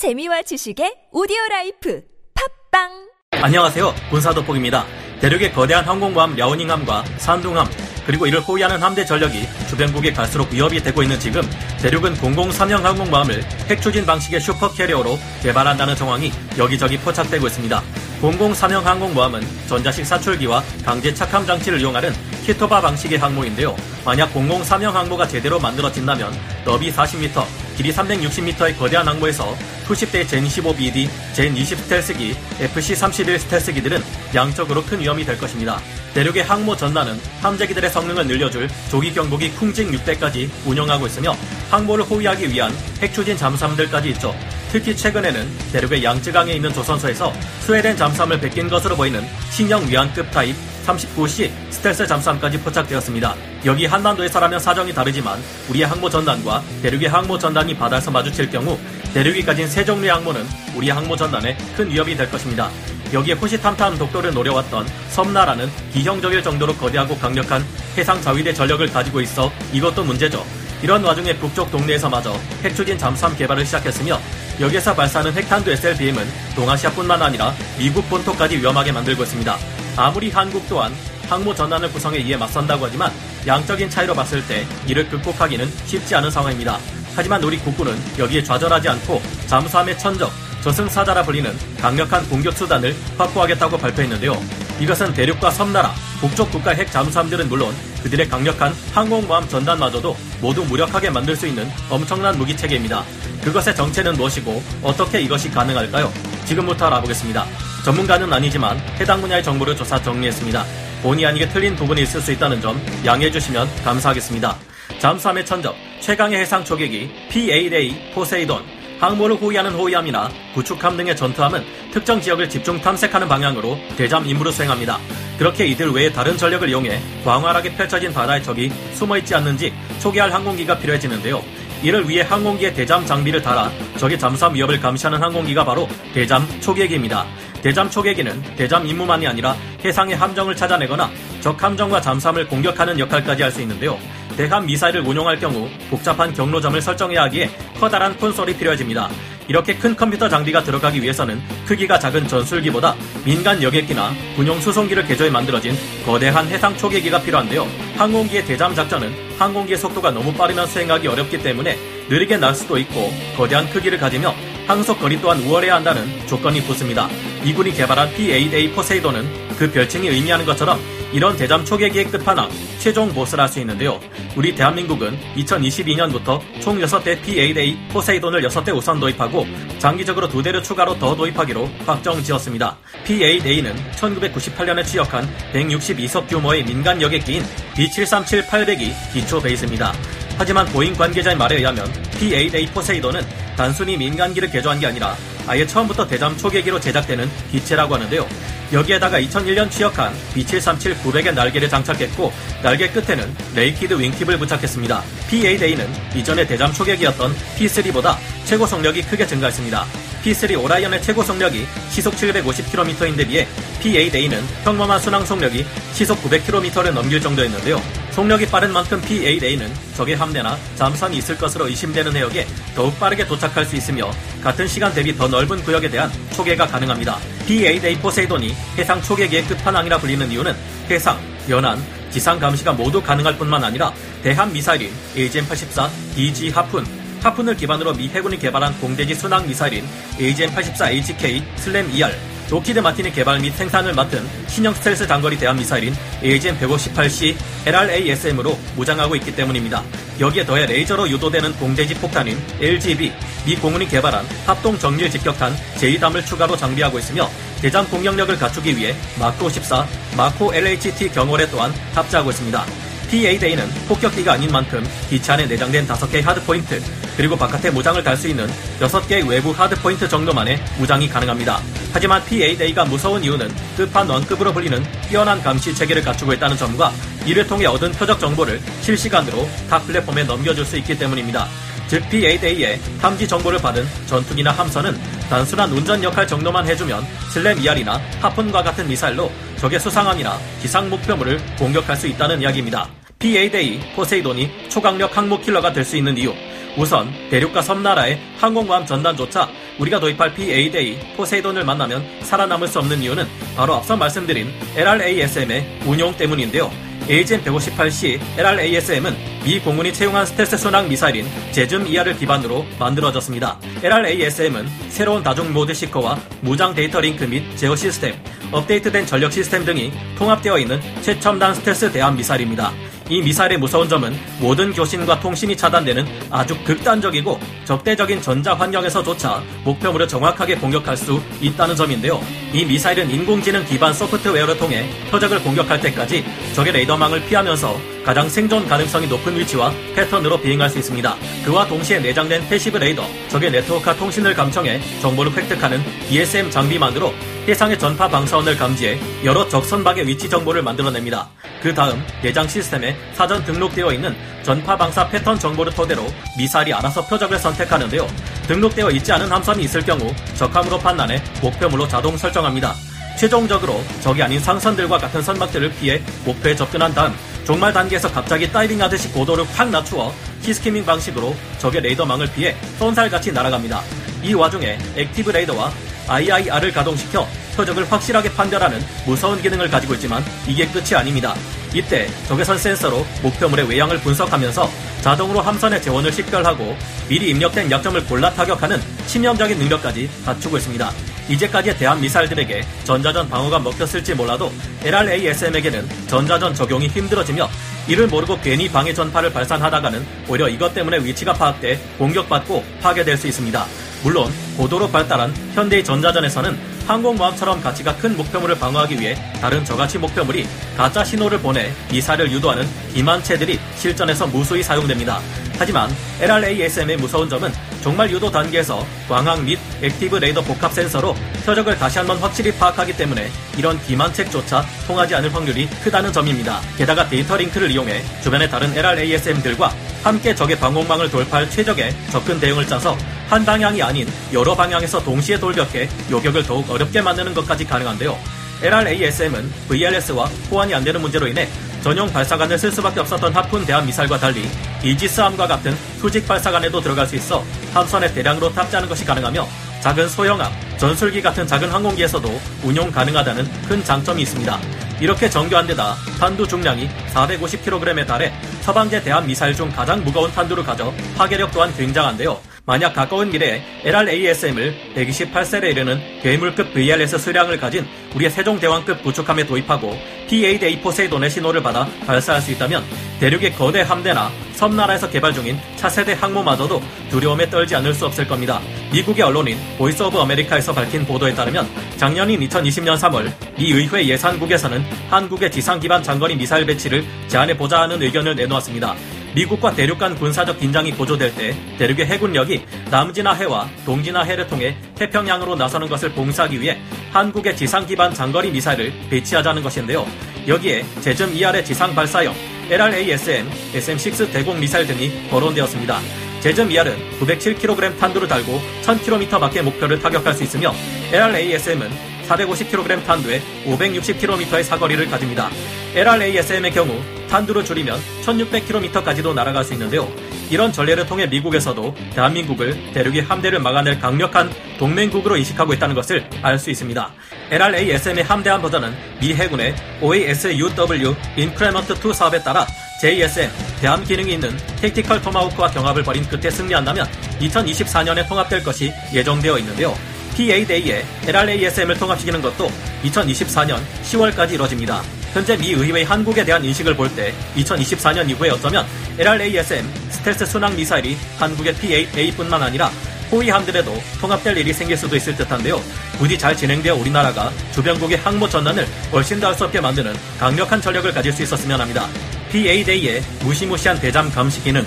재미와 지식의 오디오 라이프 팟빵 안녕하세요. 군사도폭입니다. 대륙의 거대한 항공모함 랴오닝함과 산둥함 그리고 이를 호위하는 함대 전력이 주변국에 갈수록 위협이 되고 있는 지금 대륙은 003형 항공모함을 핵추진 방식의 super carrier로 개발한다는 정황이 여기저기 포착되고 있습니다. 003형 항공모함은 전자식 사출기와 강제 착함 장치를 이용하는 CATOBAR 방식의 항모인데요. 만약 003형 항모가 제대로 만들어진다면 너비 40m, 길이 360m의 거대한 항모에서 수십 대의 젠15BD, 젠20 스텔스기, FC31 스텔스기들은 양적으로 큰 위험이 될 것입니다. 대륙의 항모 전단은 함재기들의 성능을 늘려줄 조기 경보기 쿵징 6대까지 운영하고 있으며 항모를 호위하기 위한 핵추진 잠수함들까지 있죠. 특히 최근에는 대륙의 양쯔강에 있는 조선소에서 스웨덴 잠수함을 베낀 것으로 보이는 신형 위안급 타입 39C 스텔스 잠수함까지 포착되었습니다. 여기 한반도에서라면 사정이 다르지만 우리의 항모 전단과 대륙의 항모 전단이 바다에서 마주칠 경우 대륙이 가진 세 종류의 항모는 우리의 항모 전단에 큰 위협이 될 것입니다. 여기에 호시탐탐 독도를 노려왔던 섬나라는 기형적일 정도로 거대하고 강력한 해상 자위대 전력을 가지고 있어 이것도 문제죠. 이런 와중에 북쪽 동네에서마저 핵추진 잠수함 개발을 시작했으며 여기에서 발사하는 핵탄두 SLBM은 동아시아뿐만 아니라 미국 본토까지 위험하게 만들고 있습니다. 아무리 한국 또한 항모 전단을 구성해 이에 맞선다고 하지만 양적인 차이로 봤을 때 이를 극복하기는 쉽지 않은 상황입니다. 하지만 우리 국군은 여기에 좌절하지 않고 잠수함의 천적, 저승사자라 불리는 강력한 공격 수단을 확보하겠다고 발표했는데요. 이것은 대륙과 섬나라, 북쪽 국가 핵 잠수함들은 물론 그들의 강력한 항공모함 전단마저도 모두 무력하게 만들 수 있는 엄청난 무기 체계입니다. 그것의 정체는 무엇이고 어떻게 이것이 가능할까요? 지금부터 알아보겠습니다. 전문가는 아니지만 해당 분야의 정보를 조사 정리했습니다. 본의 아니게 틀린 부분이 있을 수 있다는 점 양해해 주시면 감사하겠습니다. 잠수함의 천적, 최강의 해상 초계기 P-8A 포세이돈, 항모를 호위하는 호위함이나 구축함 등의 전투함은 특정 지역을 집중 탐색하는 방향으로 대잠 임무를 수행합니다. 그렇게 이들 외에 다른 전력을 이용해 광활하게 펼쳐진 바다의 적이 숨어있지 않는지 초기할 항공기가 필요해지는데요. 이를 위해 항공기에 대잠 장비를 달아 적의 잠수함 위협을 감시하는 항공기가 바로 대잠 초계기입니다. 대잠 초계기는 대잠 임무만이 아니라 해상의 함정을 찾아내거나 적 함정과 잠수함을 공격하는 역할까지 할 수 있는데요. 대함 미사일을 운용할 경우 복잡한 경로점을 설정해야 하기에 커다란 콘솔이 필요해집니다. 이렇게 큰 컴퓨터 장비가 들어가기 위해서는 크기가 작은 전술기보다 민간 여객기나 군용 수송기를 개조해 만들어진 거대한 해상 초계기가 필요한데요. 항공기의 대잠 작전은 항공기의 속도가 너무 빠르면 수행하기 어렵기 때문에 느리게 날 수도 있고 거대한 크기를 가지며 항속 거리 또한 우월해야 한다는 조건이 붙습니다. 미군이 개발한 P-8A 포세이돈은 그 별칭이 의미하는 것처럼 이런 대잠 초계기의 끝판왕, 최종 보스를 할수 있는데요. 우리 대한민국은 2022년부터 총 6대 P-8A 포세이돈을 6대 우선 도입하고 장기적으로 2대를 추가로 더 도입하기로 확정 지었습니다. P-8A는 1998년에 취역한 162석 규모의 민간 여객기인 B737-800이 기초 베이스입니다. 하지만 보잉 관계자의 말에 의하면 P-8A 포세이돈은 단순히 민간기를 개조한 게 아니라 아예 처음부터 대잠 초계기로 제작되는 기체라고 하는데요. 여기에다가 2001년 취역한 B737-900의 날개를 장착했고 날개 끝에는 raked wingtip을 부착했습니다. P-8A는 이전의 대잠 초계기였던 P-3보다 최고 속력이 크게 증가했습니다. P-3 오라이언의 최고 속력이 시속 750km인데 비해 P-8A는 평범한 순항 속력이 시속 900km를 넘길 정도였는데요. 속력이 빠른 만큼 P-8A는 적의 함대나 잠수함이 있을 것으로 의심되는 해역에 더욱 빠르게 도착할 수 있으며 같은 시간 대비 더 넓은 구역에 대한 초계가 가능합니다. P-8A 포세이돈이 해상 초계기의 끝판왕이라 불리는 이유는 해상, 연안, 지상 감시가 모두 가능할 뿐만 아니라 대함 미사일인 AGM-84 DG 하푼, 하푼을 기반으로 미 해군이 개발한 공대지 순항 미사일인 AGM-84HK SLAM ER, 록히드 마틴이 개발 및 생산을 맡은 신형 스텔스 장거리 대함 미사일인 AGM-158C LRASM으로 무장하고 있기 때문입니다. 여기에 더해 레이저로 유도되는 공대지 폭탄인 LGB, 미 공군이 개발한 합동 정밀 직격탄 JDAM을 추가로 장비하고 있으며 대잠 공격력을 갖추기 위해 마크 14, 마코 LHT 경호래 또한 탑재하고 있습니다. P-8A는 폭격기가 아닌 만큼 기체 안에 내장된 5개의 하드포인트, 그리고 바깥에 무장을 달 수 있는 6개의 외부 하드포인트 정도만의 무장이 가능합니다. 하지만 P-8A가 무서운 이유는 끝판왕급으로 불리는 뛰어난 감시 체계를 갖추고 있다는 점과 이를 통해 얻은 표적 정보를 실시간으로 타 플랫폼에 넘겨줄 수 있기 때문입니다. 즉 P-8A의 탐지 정보를 받은 전투기나 함선은 단순한 운전 역할 정도만 해주면 SLAM ER이나 하푼과 같은 미사일로 적의 수상함이나 지상 목표물을 공격할 수 있다는 이야기입니다. P-8A 포세이돈이 초강력 항모 킬러가 될 수 있는 이유 우선 대륙과 섬나라의 항공모함 전단조차 우리가 도입할 P-8A 포세이돈을 만나면 살아남을 수 없는 이유는 바로 앞서 말씀드린 LRASM의 운용 때문인데요. AGM-158C LRASM은 미 공군이 채용한 스텔스 순항 미사일인 JASSM ER을 기반으로 만들어졌습니다. LRASM은 새로운 다중 모드 seeker와 무장 데이터 링크 및 제어 시스템, 업데이트된 전력 시스템 등이 통합되어 있는 최첨단 스텔스 대함 미사일입니다. 이 미사일의 무서운 점은 모든 교신과 통신이 차단되는 아주 극단적이고 적대적인 전자 환경에서조차 목표물을 정확하게 공격할 수 있다는 점인데요. 이 미사일은 인공지능 기반 소프트웨어를 통해 표적을 공격할 때까지 적의 레이더망을 피하면서 가장 생존 가능성이 높은 위치와 패턴으로 비행할 수 있습니다. 그와 동시에 내장된 passive 레이더, 적의 네트워크와 통신을 감청해 정보를 획득하는 ESM 장비만으로 해상의 전파 방사원을 감지해 여러 적선박의 위치 정보를 만들어냅니다. 그 다음 내장 시스템에 사전 등록되어 있는 전파 방사 패턴 정보를 토대로 미사일이 알아서 표적을 선택하는데요. 등록되어 있지 않은 함선이 있을 경우 적함으로 판단해 목표물로 자동 설정합니다. 최종적으로 적이 아닌 상선들과 같은 선박들을 피해 목표에 접근한 다음 종말 단계에서 갑자기 다이빙 하듯이 고도를 확 낮추어 sea skimming 방식으로 적의 레이더망을 피해 쏜살같이 날아갑니다. 이 와중에 active 레이더와 IIR을 가동시켜 표적을 확실하게 판별하는 무서운 기능을 가지고 있지만 이게 끝이 아닙니다. 이때 적외선 센서로 목표물의 외양을 분석하면서 자동으로 함선의 제원을 식별하고 미리 입력된 약점을 골라 타격하는 치명적인 능력까지 갖추고 있습니다. 이제까지의 대함 미사일들에게 전자전 방어가 먹혔을지 몰라도 LRASM에게는 전자전 적용이 힘들어지며 이를 모르고 괜히 방해 전파를 발산하다가는 오히려 이것 때문에 위치가 파악돼 공격받고 파괴될 수 있습니다. 물론 고도로 발달한 현대의 전자전에서는 항공모함처럼 가치가 큰 목표물을 방어하기 위해 다른 저가치 목표물이 가짜 신호를 보내 미사일을 유도하는 기만체들이 실전에서 무수히 사용됩니다. 하지만 LRASM의 무서운 점은 종말 유도 단계에서 광학 및 active 레이더 복합 센서로 표적을 다시 한번 확실히 파악하기 때문에 이런 기만책조차 통하지 않을 확률이 크다는 점입니다. 게다가 데이터 링크를 이용해 주변의 다른 LRASM들과 함께 적의 방공망을 돌파할 최적의 접근 대응을 짜서 한 방향이 아닌 여러 방향에서 동시에 돌격해 요격을 더욱 어렵게 만드는 것까지 가능한데요. LRASM은 VLS와 호환이 안 되는 문제로 인해 전용 발사관을 쓸 수밖에 없었던 하푼 대함 미사일과 달리 이지스함과 같은 수직 발사관에도 들어갈 수 있어 함선에 대량으로 탑재하는 것이 가능하며 작은 소형함, 전술기 같은 작은 항공기에서도 운용 가능하다는 큰 장점이 있습니다. 이렇게 정교한 데다 탄두 중량이 450kg에 달해 서방제 대함 미사일 중 가장 무거운 탄두를 가져 파괴력 또한 굉장한데요. 만약 가까운 미래에 LRASM을 128셀에 이르는 괴물급 VLS 수량을 가진 우리의 세종대왕급 구축함에 도입하고 P-8A 포세이돈의 신호를 받아 발사할 수 있다면 대륙의 거대 함대나 섬나라에서 개발 중인 차세대 항모마저도 두려움에 떨지 않을 수 없을 겁니다. 미국의 언론인 보이스 오브 아메리카에서 밝힌 보도에 따르면 작년인 2020년 3월 미 의회 예산국에서는 한국의 지상 기반 장거리 미사일 배치를 제안해보자 하는 의견을 내놓았습니다. 미국과 대륙 간 군사적 긴장이 고조될 때 대륙의 해군력이 남진아해와 동진아해를 통해 태평양으로 나서는 것을 봉사하기 위해 한국의 지상 기반 장거리 미사일을 배치하자는 것인데요. 여기에 제점 ER의 지상 발사형 LRASM, SM6 대공 미사일 등이 거론되었습니다. 제점 ER은 907kg 탄두를 달고 1000km 밖의 목표를 타격할 수 있으며 LRASM은 450kg 탄두에 560km의 사거리를 가집니다. LRASM의 경우 탄두를 줄이면 1600km까지도 날아갈 수 있는데요. 이런 전례를 통해 미국에서도 대한민국을 대륙의 함대를 막아낼 강력한 동맹국으로 인식하고 있다는 것을 알 수 있습니다. LRASM의 함대함 버전은 미 해군의 OASUW 인크레먼트 2 사업에 따라 JSM, 대함 기능이 있는 택티컬 토마호크와 경합을 벌인 끝에 승리한다면 2024년에 통합될 것이 예정되어 있는데요. PADA에 LRASM을 통합시키는 것도 2024년 10월까지 이뤄집니다. 현재 미 의회의 한국에 대한 인식을 볼 때 2024년 이후에 어쩌면 LRASM 스텔스 순항 미사일이 한국의 P-8A뿐만 아니라 호위함들에도 통합될 일이 생길 수도 있을 듯한데요. 부디 잘 진행되어 우리나라가 주변국의 항모 전단을 훨씬 더 할 수 없게 만드는 강력한 전력을 가질 수 있었으면 합니다. PA-Day의 무시무시한 대잠 감시 기능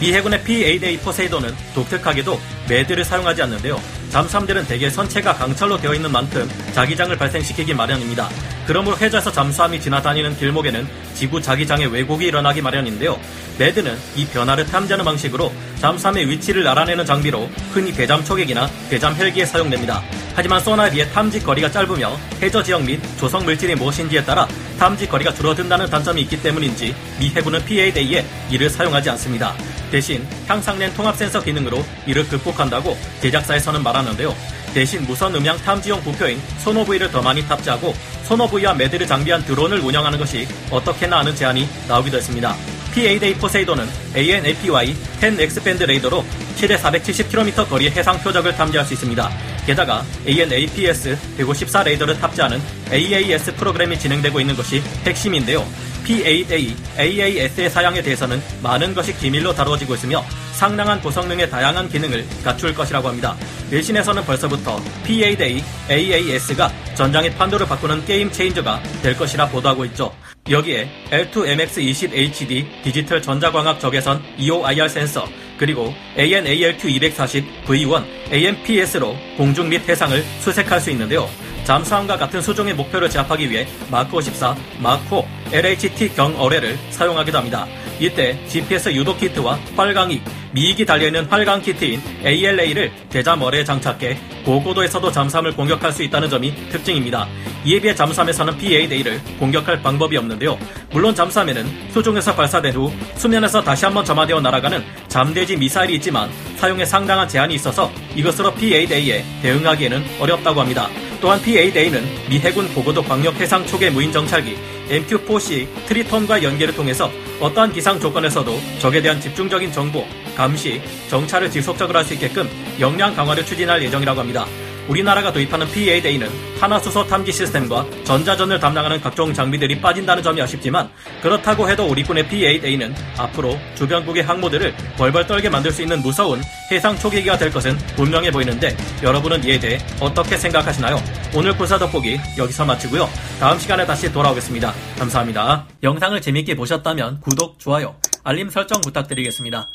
미 해군의 PA-Day 포세이돈은 독특하게도 매드를 사용하지 않는데요. 잠수함들은 대개 선체가 강철로 되어 있는 만큼 자기장을 발생시키기 마련입니다. 그러므로 해저에서 잠수함이 지나다니는 길목에는 지구 자기장의 왜곡이 일어나기 마련인데요. 매드는 이 변화를 탐지하는 방식으로 잠수함의 위치를 알아내는 장비로 흔히 대잠 초객이나 대잠 헬기에 사용됩니다. 하지만 소나에 비해 탐지 거리가 짧으며 해저 지역 및 조성 물질이 무엇인지에 따라 탐지 거리가 줄어든다는 단점이 있기 때문인지 미 해군은 P-8A에 이를 사용하지 않습니다. 대신 향상된 통합 센서 기능으로 이를 극복한다고 제작사에서는 말하는데요. 대신 무선 음향 탐지용 부표인 sonobuoy를 더 많이 탑재하고 sonobuoy와 MAD를 장비한 드론을 운영하는 것이 어떻겠냐 하는 제안이 나오기도 했습니다. P-8A 포세이돈은 AN/APY 10 X band 레이더로 최대 470km 거리의 해상 표적을 탐지할 수 있습니다. 게다가 AN/APS 154 레이더를 탑재하는 AAS 프로그램이 진행되고 있는 것이 핵심인데요. PA-A, AAS의 사양에 대해서는 많은 것이 기밀로 다루어지고 있으며 상당한 고성능의 다양한 기능을 갖출 것이라고 합니다. 내신에서는 벌써부터 PA-A, AAS가 전장의 판도를 바꾸는 게임 체인저가 될 것이라 보도하고 있죠. 여기에 L2MX20HD 디지털 전자광학 적외선 EOIR 센서 그리고 AN/ALQ240 V1 AMPS로 공중 및 해상을 수색할 수 있는데요. 잠수함과 같은 수종의 목표를 제압하기 위해 마크 54, 마크 5, LHT 경어뢰를 사용하기도 합니다. 이때 GPS 유도 키트와 활강이 미익이 달려있는 활강 키트인 ALA를 어뢰에 장착해 고고도에서도 잠수함을 공격할 수 있다는 점이 특징입니다. 이에 비해 잠수함에서는 PA-D를 공격할 방법이 없는데요. 물론 잠수함에는 수중에서 발사된 후 수면에서 다시 한번 점화되어 날아가는 잠대지 미사일이 있지만 사용에 상당한 제한이 있어서 이것으로 PA-D에 대응하기에는 어렵다고 합니다. 또한 PA-D는 미 해군 고고도 광역 해상 초계 무인 정찰기 MQ-4C 트리톤과 연계를 통해서 어떠한 기상 조건에서도 적에 대한 집중적인 정보, 감시, 정찰을 지속적으로 할 수 있게끔 역량 강화를 추진할 예정이라고 합니다. 우리나라가 도입하는 PA-D는 탄화수소 탐지 시스템과 전자전을 담당하는 각종 장비들이 빠진다는 점이 아쉽지만 그렇다고 해도 우리 군의 PA-D는 앞으로 주변국의 항모들을 벌벌 떨게 만들 수 있는 무서운 해상 초계기가 될 것은 분명해 보이는데 여러분은 이에 대해 어떻게 생각하시나요? 오늘 군사 돋보기 여기서 마치고요. 다음 시간에 다시 돌아오겠습니다. 감사합니다. 영상을 재밌게 보셨다면 구독, 좋아요, 알림 설정 부탁드리겠습니다.